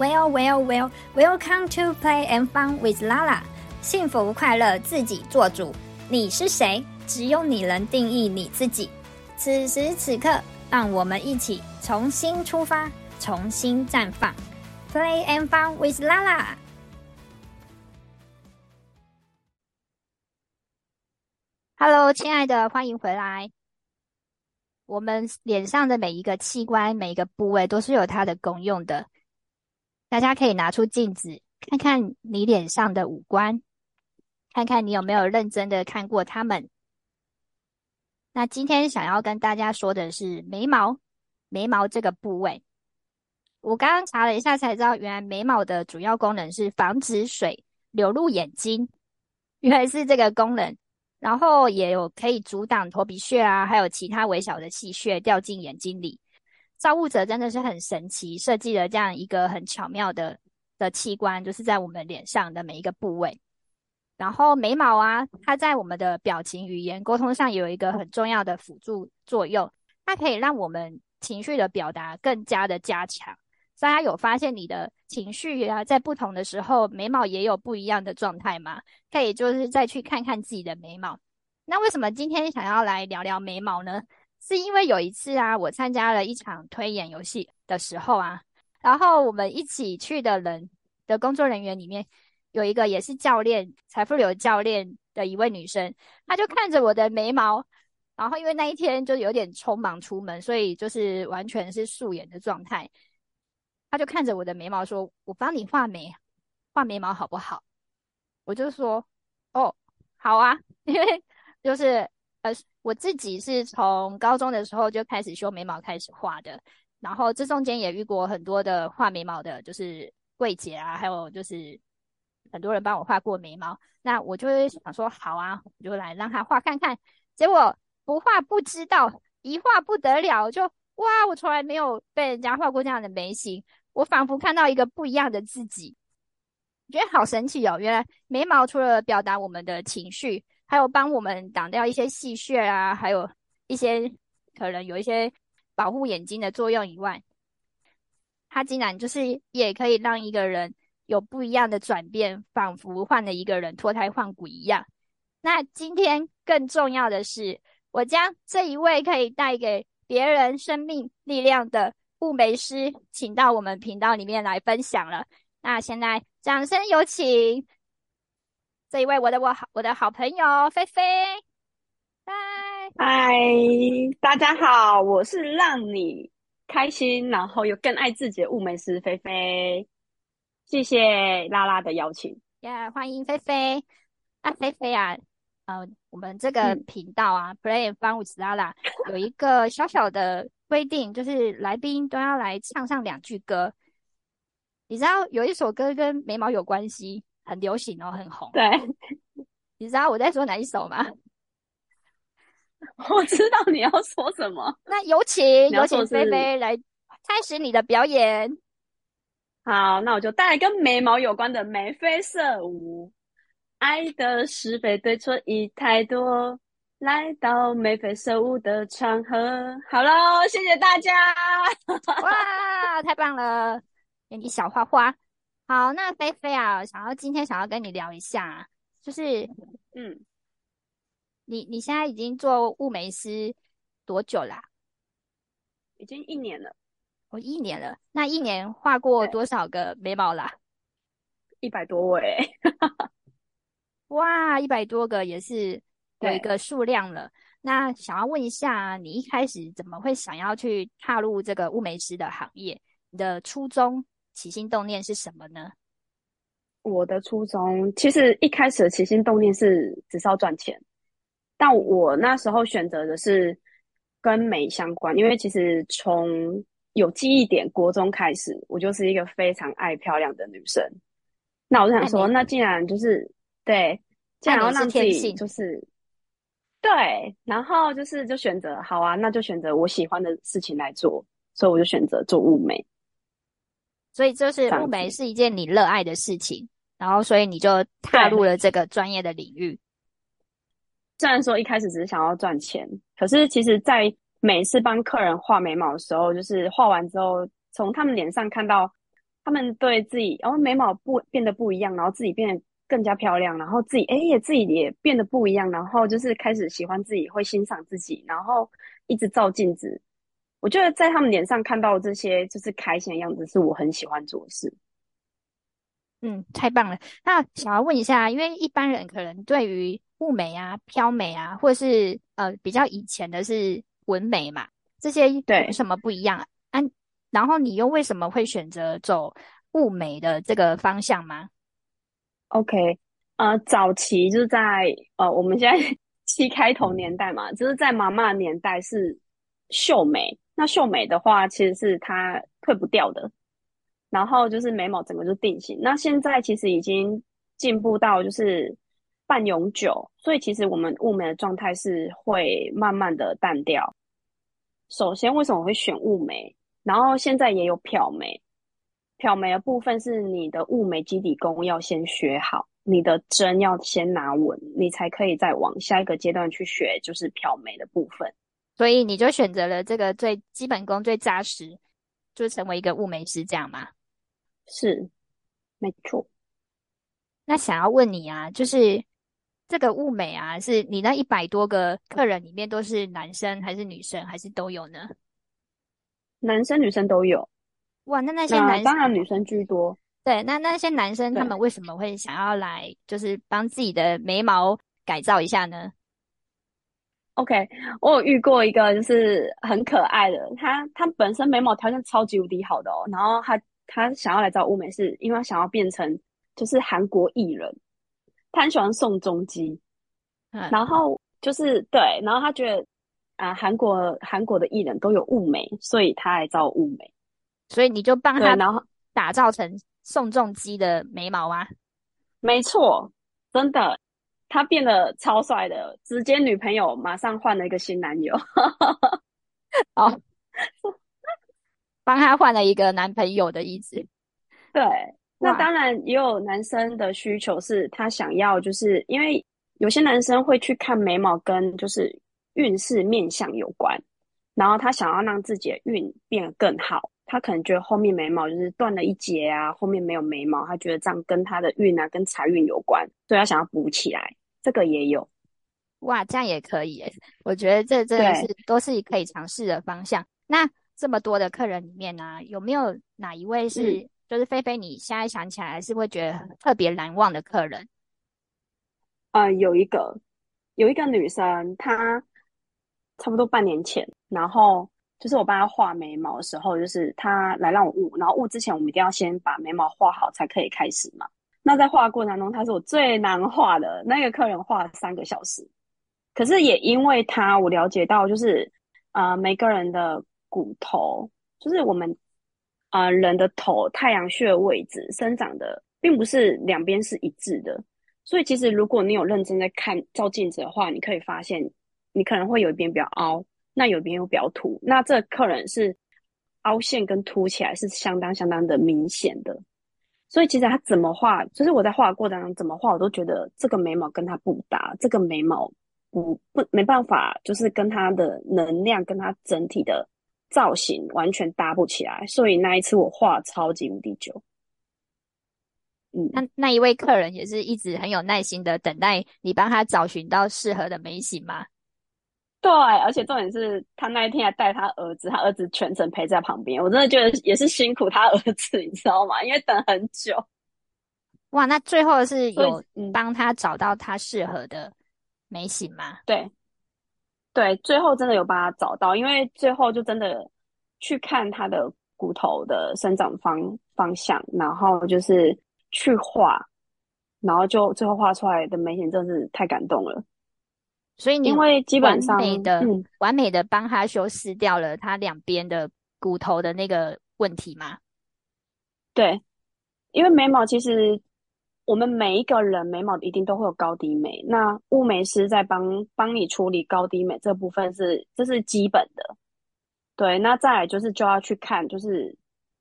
Well, well, well, welcome to Play and Fun with Lala。幸福快乐自己做主。你是谁？只有你能定义你自己。此时此刻，让我们一起重新出发，重新绽放。Play and Fun with Lala。Hello，亲爱的，欢迎回来。我们脸上的每一个器官、每一个部位都是有它的功用的。大家可以拿出镜子，看看你脸上的五官，看看你有没有认真的看过他们。那今天想要跟大家说的是眉毛，眉毛这个部位，我刚刚查了一下才知道，原来眉毛的主要功能是防止水流入眼睛，原来是这个功能。然后也有可以阻挡头皮屑啊，还有其他微小的细屑掉进眼睛里。造物者真的是很神奇，设计了这样一个很巧妙的的器官，就是在我们脸上的每一个部位。然后眉毛啊，它在我们的表情、语言、沟通上有一个很重要的辅助作用，它可以让我们情绪的表达更加的加强。大家有发现你的情绪啊，在不同的时候，眉毛也有不一样的状态吗？可以就是再去看看自己的眉毛。那为什么今天想要来聊聊眉毛呢？是因为有一次啊，我参加了一场推演游戏的时候啊，然后我们一起去的人的工作人员里面有一个也是教练，财富流教练的一位女生，她就看着我的眉毛，然后因为那一天就有点匆忙出门，所以就是完全是素颜的状态，她就看着我的眉毛说：“我帮你画眉，画眉毛好不好？”我就说：“哦，好啊，因为就是。”呃，我自己是从高中的时候就开始修眉毛开始画的，然后这中间也遇过很多的画眉毛的，就是柜姐啊，还有就是很多人帮我画过眉毛。那我就会想说，好啊，我就来让他画看看。结果不画不知道，一画不得了，就哇，我从来没有被人家画过这样的眉形，我仿佛看到一个不一样的自己，觉得好神奇哦！原来眉毛除了表达我们的情绪。还有帮我们挡掉一些细屑啊，还有一些可能有一些保护眼睛的作用以外，它竟然就是也可以让一个人有不一样的转变，仿佛换了一个人，脱胎换骨一样。那今天更重要的是，我将这一位可以带给别人生命力量的雾眉师，请到我们频道里面来分享了。那现在掌声有请。这一位我的我好我的好朋友菲菲，嗨嗨，大家好，我是让你开心，然后又更爱自己的雾眉师菲菲，谢谢拉拉的邀请，耶，yeah, 欢迎菲菲。啊，菲菲啊，呃，我们这个频道啊，嗯，Play and Fun with Lala 有一个小小的规定，就是来宾都要来唱上两句歌。你知道有一首歌跟眉毛有关系？很流行哦，很红。对，你知道我在说哪一首吗？我知道你要说什么。那有请，有请菲菲来开始你的表演。好，那我就带来跟眉毛有关的眉飞色舞。爱的是非对错已太多，来到眉飞色舞的场合。好喽，谢谢大家。哇，太棒了！给你小花花。好，那菲菲啊，想要今天想要跟你聊一下，就是，嗯，你你现在已经做雾眉师多久啦？已经一年了，哦，一年了。那一年画过多少个眉毛啦？一百多位。哇，一百多个也是有一个数量了。那想要问一下，你一开始怎么会想要去踏入这个雾眉师的行业？你的初衷？起心动念是什么呢？我的初衷其实一开始的起心动念是只是要赚钱，但我那时候选择的是跟美相关，因为其实从有记忆点国中开始，我就是一个非常爱漂亮的女生。那我就想说，那既然就是对，既然要让自己就是对，然后就是就选择好啊，那就选择我喜欢的事情来做，所以我就选择做雾眉。所以就是雾眉是一件你热爱的事情，然后所以你就踏入了这个专业的领域。虽然说一开始只是想要赚钱，可是其实，在每次帮客人画眉毛的时候，就是画完之后，从他们脸上看到他们对自己，然后眉毛不变得不一样，然后自己变得更加漂亮，然后自己哎也自己也变得不一样，然后就是开始喜欢自己，会欣赏自己，然后一直照镜子。我觉得在他们脸上看到这些就是开心的样子，是我很喜欢做的事。嗯，太棒了。那想要问一下，因为一般人可能对于物美啊、飘美啊，或者是呃比较以前的是纹眉嘛，这些有什么不一样啊？啊，然后你又为什么会选择走物美的这个方向吗？OK，呃，早期就是在呃我们现在 七开头年代嘛，就是在妈妈年代是秀眉。那秀眉的话，其实是它退不掉的，然后就是眉毛整个就定型。那现在其实已经进步到就是半永久，所以其实我们雾眉的状态是会慢慢的淡掉。首先，为什么会选雾眉？然后现在也有漂眉，漂眉的部分是你的雾眉基底功要先学好，你的针要先拿稳，你才可以再往下一个阶段去学，就是漂眉的部分。所以你就选择了这个最基本功最扎实，就成为一个物美师，这样吗？是，没错。那想要问你啊，就是这个物美啊，是你那一百多个客人里面都是男生还是女生，还是都有呢？男生女生都有。哇，那那些男生当然女生居多。对，那那些男生他们为什么会想要来，就是帮自己的眉毛改造一下呢？OK，我有遇过一个就是很可爱的，他他本身眉毛条件超级无敌好的哦，然后他他想要来找雾眉，是因为他想要变成就是韩国艺人，他很喜欢宋仲基，嗯，然后就是对，然后他觉得啊韩国韩国的艺人都有雾眉，所以他来找雾眉，所以你就帮他然后打造成宋仲基的眉毛啊？没错，真的。他变得超帅的，直接女朋友马上换了一个新男友，哦，帮他换了一个男朋友的意思。对，那当然也有男生的需求，是他想要，就是因为有些男生会去看眉毛跟就是运势面相有关，然后他想要让自己的运变得更好，他可能觉得后面眉毛就是断了一截啊，后面没有眉毛，他觉得这样跟他的运啊跟财运有关，所以他想要补起来。这个也有，哇，这样也可以诶，我觉得这真的是都是可以尝试的方向。那这么多的客人里面呢、啊，有没有哪一位是、嗯、就是菲菲你现在想起来是会觉得特别难忘的客人？呃，有一个有一个女生，她差不多半年前，然后就是我帮她画眉毛的时候，就是她来让我雾，然后雾之前我们一定要先把眉毛画好才可以开始嘛。那在画过程中，他是我最难画的那个客人，画了三个小时。可是也因为他，我了解到，就是呃，每个人的骨头，就是我们呃人的头太阳穴位置生长的，并不是两边是一致的。所以其实如果你有认真在看照镜子的话，你可以发现，你可能会有一边比较凹，那有一边又比较凸。那这客人是凹陷跟凸起来是相当相当的明显的。所以其实他怎么画，就是我在画的过程当中怎么画，我都觉得这个眉毛跟他不搭，这个眉毛不不没办法，就是跟他的能量跟他整体的造型完全搭不起来。所以那一次我画超级无敌久。嗯，那那一位客人也是一直很有耐心的等待你帮他找寻到适合的眉型吗？对，而且重点是他那一天还带他儿子，他儿子全程陪在旁边。我真的觉得也是辛苦他儿子，你知道吗？因为等很久。哇，那最后是有帮他找到他适合的眉型吗？对，对，最后真的有帮他找到，因为最后就真的去看他的骨头的生长方方向，然后就是去画，然后就最后画出来的眉型真的是太感动了。所以你因为基本上完美的、嗯、完美的帮他修饰掉了他两边的骨头的那个问题吗？对，因为眉毛其实我们每一个人眉毛一定都会有高低眉，那雾眉师在帮帮你处理高低眉这部分是这是基本的。对，那再来就是就要去看，就是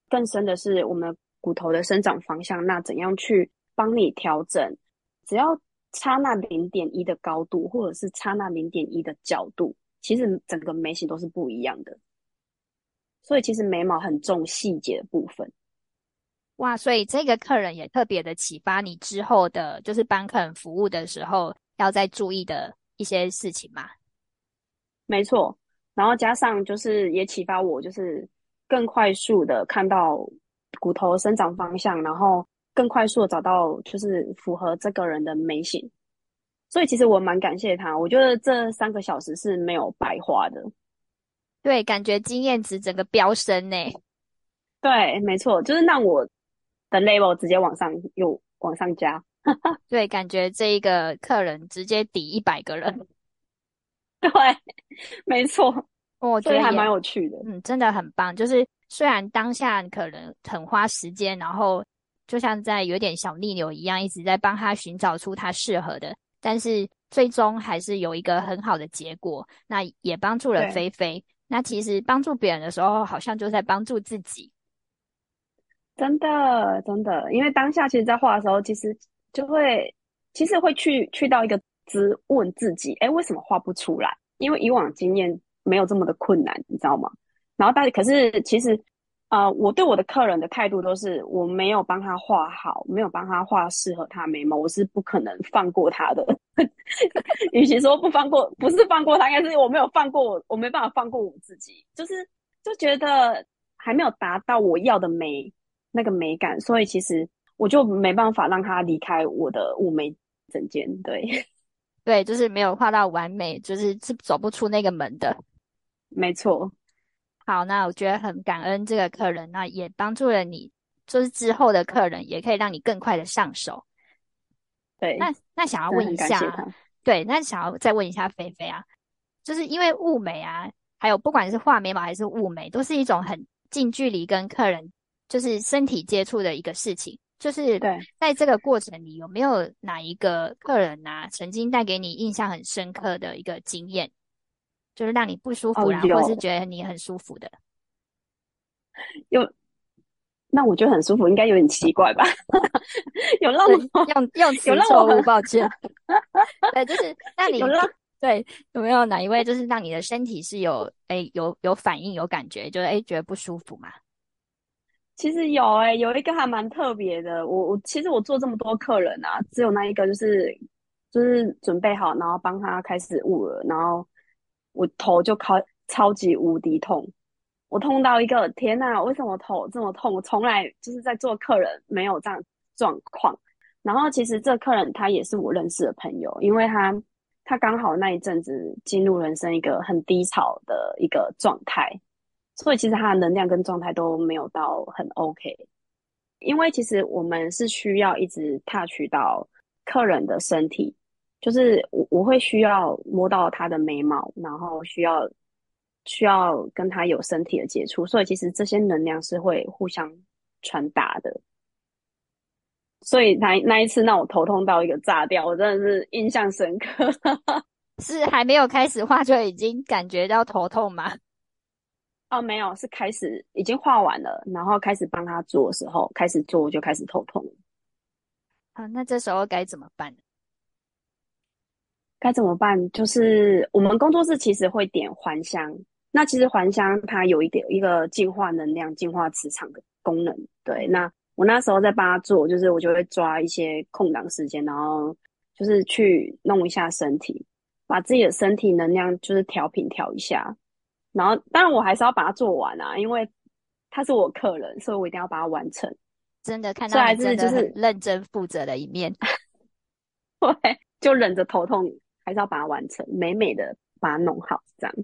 更深的是我们骨头的生长方向，那怎样去帮你调整？只要。差那零点一的高度，或者是差那零点一的角度，其实整个眉形都是不一样的。所以其实眉毛很重细节的部分。哇，所以这个客人也特别的启发你之后的，就是帮客人服务的时候要再注意的一些事情嘛。没错，然后加上就是也启发我，就是更快速的看到骨头生长方向，然后更快速的找到就是符合这个人的眉型。所以其实我蛮感谢他，我觉得这三个小时是没有白花的。对，感觉经验值整个飙升呢。对，没错，就是让我。的 level 直接往上又往上加，对，感觉这一个客人直接抵一百个人，对，没错，我觉得还蛮有趣的，嗯，真的很棒。就是虽然当下可能很花时间，然后就像在有点小逆流一样，一直在帮他寻找出他适合的，但是最终还是有一个很好的结果。那也帮助了菲菲。那其实帮助别人的时候，好像就在帮助自己。真的，真的，因为当下其实，在画的时候，其实就会，其实会去去到一个质问自己，哎，为什么画不出来？因为以往经验没有这么的困难，你知道吗？然后，但是可是其实，呃，我对我的客人的态度都是，我没有帮他画好，没有帮他画适合他眉毛，我是不可能放过他的。与其说不放过，不是放过他，应该是我没有放过我，我没办法放过我自己，就是就觉得还没有达到我要的美。那个美感，所以其实我就没办法让他离开我的雾眉整间。对，对，就是没有画到完美，就是是走不出那个门的。没错。好，那我觉得很感恩这个客人，那也帮助了你，就是之后的客人也可以让你更快的上手。对，那那想要问一下，对，那想要再问一下菲菲啊，就是因为雾眉啊，还有不管是画眉毛还是雾眉，都是一种很近距离跟客人。就是身体接触的一个事情，就是对，在这个过程里有没有哪一个客人啊，曾经带给你印象很深刻的一个经验，就是让你不舒服，然后或是觉得你很舒服的？有，那我觉得很舒服，应该有点奇怪吧？有让我用用词错误，抱歉。对，就是那 你有让对有没有哪一位，就是让你的身体是有哎有有反应、有感觉，就是哎觉得不舒服嘛？其实有哎、欸，有一个还蛮特别的。我我其实我做这么多客人啊，只有那一个就是就是准备好，然后帮他开始捂了，然后我头就超超级无敌痛，我痛到一个天呐，为什么头这么痛？我从来就是在做客人没有这样状况。然后其实这客人他也是我认识的朋友，因为他他刚好那一阵子进入人生一个很低潮的一个状态。所以其实他的能量跟状态都没有到很 OK，因为其实我们是需要一直 touch 到客人的身体，就是我我会需要摸到他的眉毛，然后需要需要跟他有身体的接触，所以其实这些能量是会互相传达的。所以那那一次让我头痛到一个炸掉，我真的是印象深刻。是还没有开始画就已经感觉到头痛吗？哦，没有，是开始已经画完了，然后开始帮他做的时候，开始做就开始头痛。啊，那这时候该怎么办？该怎么办？就是我们工作室其实会点还香，那其实还香它有一点一个净化能量、净化磁场的功能。对，那我那时候在帮他做，就是我就会抓一些空档时间，然后就是去弄一下身体，把自己的身体能量就是调频调一下。然后，当然我还是要把它做完啊，因为他是我客人，所以我一定要把它完成。真的看到你真的很认真负责的一面，对，就忍着头痛，还是要把它完成，美美的把它弄好，这样。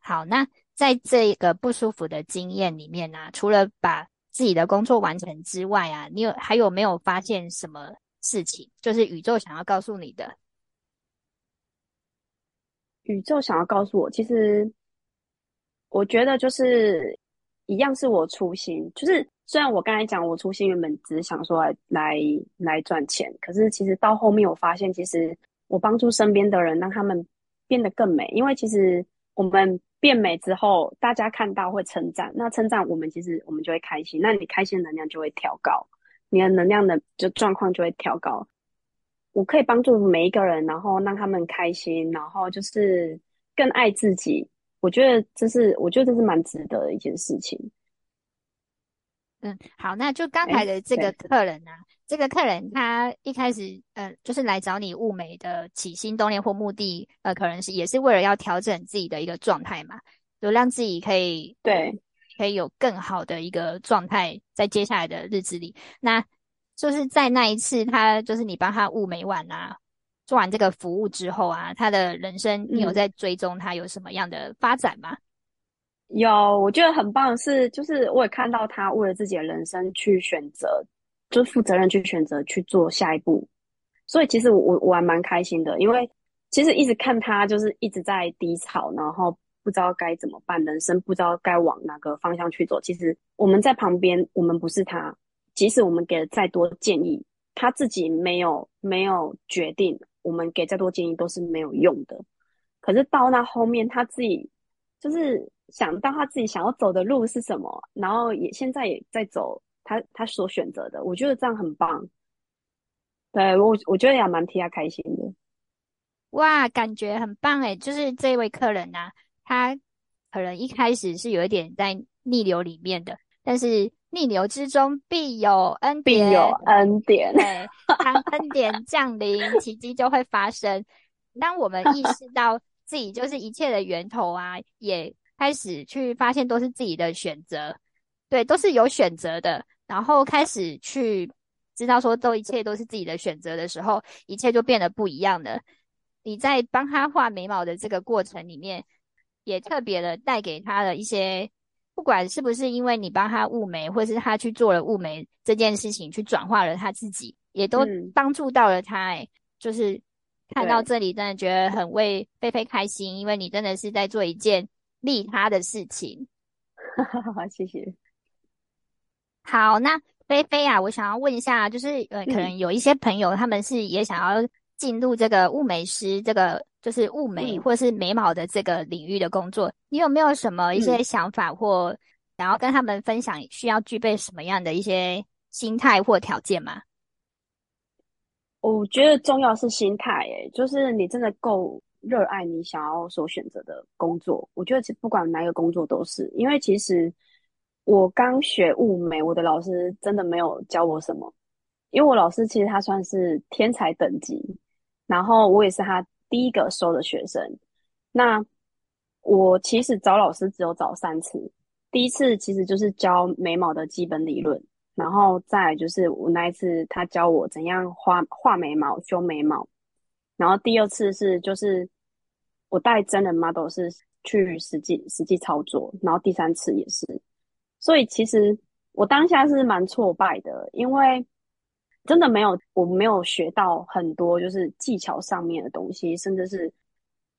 好，那在这个不舒服的经验里面呢、啊，除了把自己的工作完成之外啊，你有还有没有发现什么事情？就是宇宙想要告诉你的？宇宙想要告诉我，其实。我觉得就是一样是我初心，就是虽然我刚才讲我初心原本只是想说来来来赚钱，可是其实到后面我发现，其实我帮助身边的人，让他们变得更美。因为其实我们变美之后，大家看到会称赞，那称赞我们，其实我们就会开心。那你开心能量就会调高，你的能量的就状况就会调高。我可以帮助每一个人，然后让他们开心，然后就是更爱自己。我觉得这是，我觉得这是蛮值得的一件事情。嗯，好，那就刚才的这个客人啊，这个客人他一开始呃，就是来找你物美的起心动念或目的，呃，可能是也是为了要调整自己的一个状态嘛，就让自己可以对，可以有更好的一个状态，在接下来的日子里，那就是在那一次他就是你帮他物美完啊，做完这个服务之后啊，他的人生你有在追踪他有什么样的发展吗？嗯有，我觉得很棒是，就是我也看到他为了自己的人生去选择，就是负责任去选择去做下一步，所以其实我我还蛮开心的，因为其实一直看他就是一直在低潮，然后不知道该怎么办，人生不知道该往哪个方向去走。其实我们在旁边，我们不是他，即使我们给了再多建议，他自己没有没有决定，我们给再多建议都是没有用的。可是到那后面，他自己就是。想到他自己想要走的路是什么，然后也现在也在走他他所选择的，我觉得这样很棒。对，我我觉得也蛮替他开心的。哇，感觉很棒诶，就是这位客人啊，他可能一开始是有一点在逆流里面的，但是逆流之中必有恩典，必有恩典。对，当恩典降临，奇迹就会发生。当我们意识到自己就是一切的源头啊，也。开始去发现都是自己的选择，对，都是有选择的。然后开始去知道说，都一切都是自己的选择的时候，一切就变得不一样了。你在帮他画眉毛的这个过程里面，也特别的带给他的一些，不管是不是因为你帮他雾眉，或是他去做了雾眉这件事情，去转化了他自己，也都帮助到了他。哎、嗯，就是看到这里，真的觉得很为菲菲开心，因为你真的是在做一件。利他的事情，谢谢。好，那菲菲啊，我想要问一下，就是呃，可能有一些朋友他们是也想要进入这个物美师，这个就是物美或是眉毛的这个领域的工作，嗯、你有没有什么一些想法或想要跟他们分享？需要具备什么样的一些心态或条件吗？我觉得重要是心态，诶，就是你真的够。热爱你想要所选择的工作，我觉得不管哪一个工作都是，因为其实我刚学雾眉，我的老师真的没有教我什么，因为我老师其实他算是天才等级，然后我也是他第一个收的学生。那我其实找老师只有找三次，第一次其实就是教眉毛的基本理论，然后再就是我那一次他教我怎样画画眉毛、修眉毛，然后第二次是就是。我带真人 model 是去实际实际操作，然后第三次也是，所以其实我当下是蛮挫败的，因为真的没有我没有学到很多就是技巧上面的东西，甚至是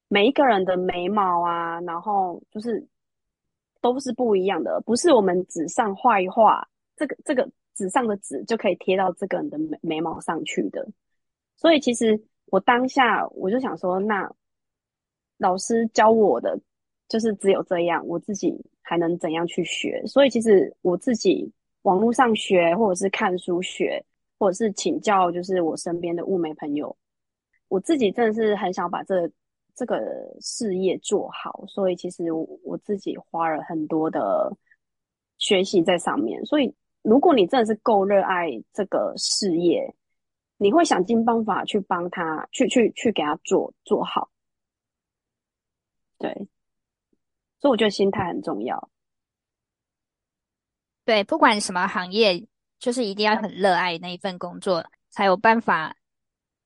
每一个人的眉毛啊，然后就是都是不一样的，不是我们纸上画一画，这个这个纸上的纸就可以贴到这个人的眉眉毛上去的，所以其实我当下我就想说那。老师教我的就是只有这样，我自己还能怎样去学？所以其实我自己网络上学，或者是看书学，或者是请教，就是我身边的雾眉朋友，我自己真的是很想把这这个事业做好。所以其实我我自己花了很多的学习在上面。所以如果你真的是够热爱这个事业，你会想尽办法去帮他，去去去给他做做好。对，所以我觉得心态很重要。对，不管什么行业，就是一定要很热爱那一份工作，才有办法，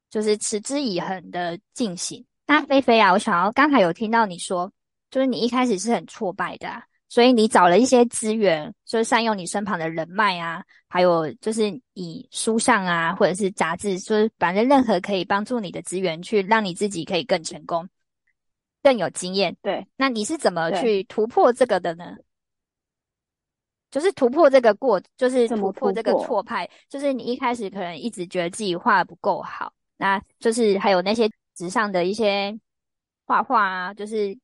就是持之以恒的进行。那菲菲啊，我想要刚才有听到你说，就是你一开始是很挫败的啊，所以你找了一些资源，就是善用你身旁的人脉啊，还有就是以书上啊，或者是杂志，就是反正任何可以帮助你的资源，去让你自己可以更成功。更有经验，对。那你是怎么去突破这个的呢？就是突破这个过，就是突破这个挫败，就是你一开始可能一直觉得自己画不够好，那就是还有那些纸上的一些画画啊，就是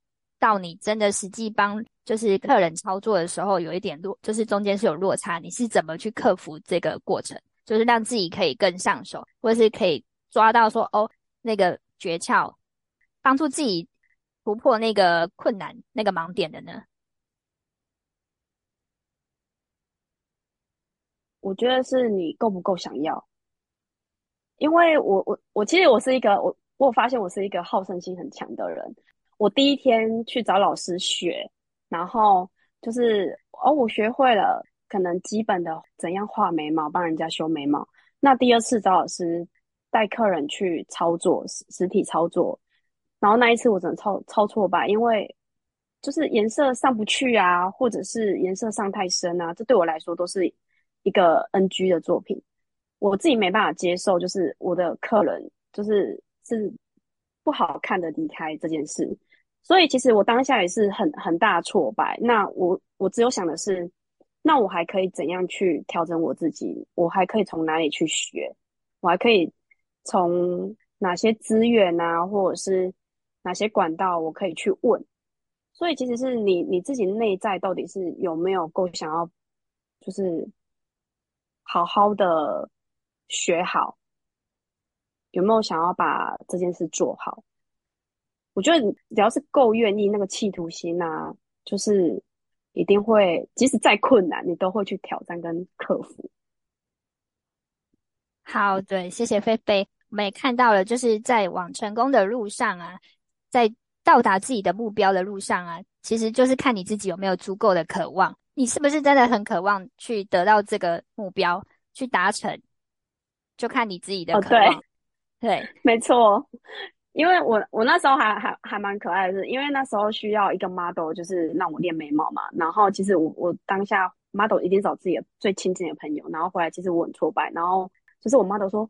到你真的实际帮就是客人操作的时候，有一点落，就是中间是有落差。你是怎么去克服这个过程？就是让自己可以更上手，或是可以抓到说哦那个诀窍，帮助自己。突破那个困难、那个盲点的呢？我觉得是你够不够想要。因为我我我其实我是一个我我发现我是一个好胜心很强的人。我第一天去找老师学，然后就是哦，我学会了可能基本的怎样画眉毛，帮人家修眉毛。那第二次找老师带客人去操作实实体操作，然后那一次我只能超超挫败，因为就是颜色上不去啊，或者是颜色上太深啊，这对我来说都是一个 NG 的作品。我自己没办法接受，就是我的客人就是是不好看的离开这件事，所以其实我当下也是很很大挫败。那我我只有想的是，那我还可以怎样去调整我自己？我还可以从哪里去学？我还可以从哪些资源啊，或者是哪些管道我可以去问？所以其实是你你自己内在到底是有没有够想要，就是好好的。学好，有没有想要把这件事做好？我觉得只要是够愿意，那个企图心啊，就是一定会，即使再困难，你都会去挑战跟克服。好，对，谢谢菲菲。我们也看到了，就是在往成功的路上啊，在到达自己的目标的路上啊，其实就是看你自己有没有足够的渴望，你是不是真的很渴望去得到这个目标，去达成。就看你自己的渴望。哦、对，对，没错。因为我我那时候还还还蛮可爱的是，因为那时候需要一个 model，就是让我练眉毛嘛。然后其实我我当下 model 一定找自己的最亲近的朋友。然后回来其实我很挫败。然后就是我 model 说：“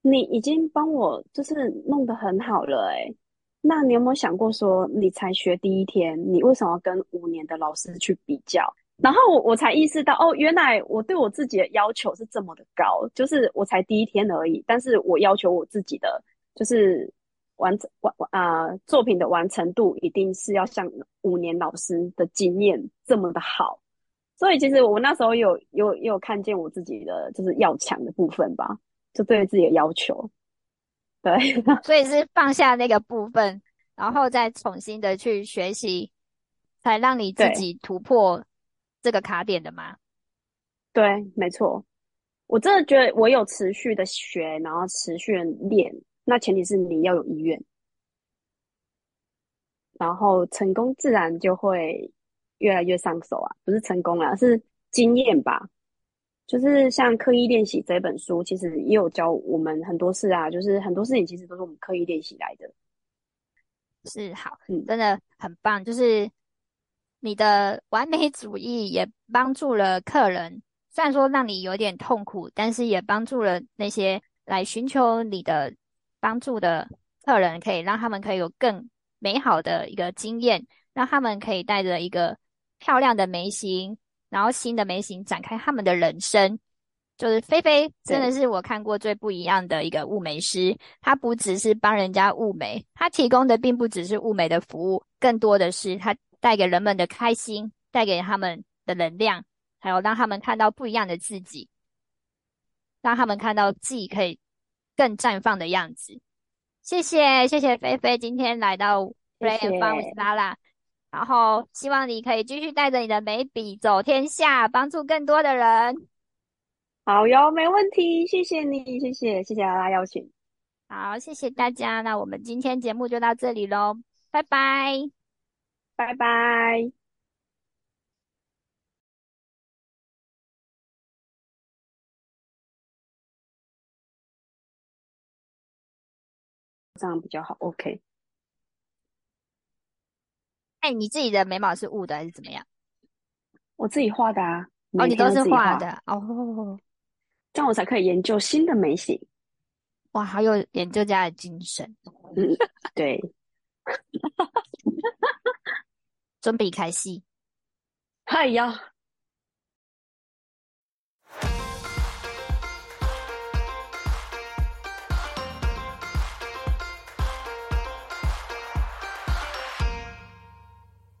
你已经帮我就是弄得很好了，诶，那你有没有想过说，你才学第一天，你为什么跟五年的老师去比较？”然后我我才意识到，哦，原来我对我自己的要求是这么的高，就是我才第一天而已，但是我要求我自己的就是完成完啊、呃、作品的完成度一定是要像五年老师的经验这么的好，所以其实我那时候有有有看见我自己的就是要强的部分吧，就对自己的要求，对，所以是放下那个部分，然后再重新的去学习，才让你自己突破。这个卡点的吗？对，没错。我真的觉得我有持续的学，然后持续的练。那前提是你要有意愿，然后成功自然就会越来越上手啊！不是成功啦，是经验吧？就是像刻意练习这本书，其实也有教我们很多事啊。就是很多事情其实都是我们刻意练习来的。是好，嗯，真的很棒，就是。你的完美主义也帮助了客人，虽然说让你有点痛苦，但是也帮助了那些来寻求你的帮助的客人，可以让他们可以有更美好的一个经验，让他们可以带着一个漂亮的眉形，然后新的眉形展开他们的人生。就是菲菲真的是我看过最不一样的一个雾眉师，他不只是帮人家雾眉，他提供的并不只是雾眉的服务，更多的是他。带给人们的开心，带给他们的能量，还有让他们看到不一样的自己，让他们看到自己可以更绽放的样子。谢谢，谢谢菲菲今天来到 Play and Fun with Lala，然后希望你可以继续带着你的眉笔走天下，帮助更多的人。好哟，没问题，谢谢你，谢谢，谢谢拉拉邀请。好，谢谢大家，那我们今天节目就到这里喽，拜拜。拜拜。这样比较好，OK。哎，你自己的眉毛是雾的还是怎么样？我自己画的啊。哦，你都是画的哦。这样我才可以研究新的眉形。哇，好有研究家的精神。嗯，对。准备开始。嗨呀！